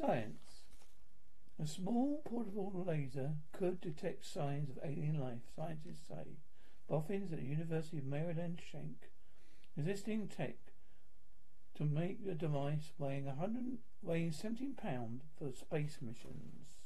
Science. A small portable laser could detect signs of alien life, scientists say. Boffins at the University of Maryland Schenck. Existing tech to make the device weighing weighing seventeen pounds for space missions.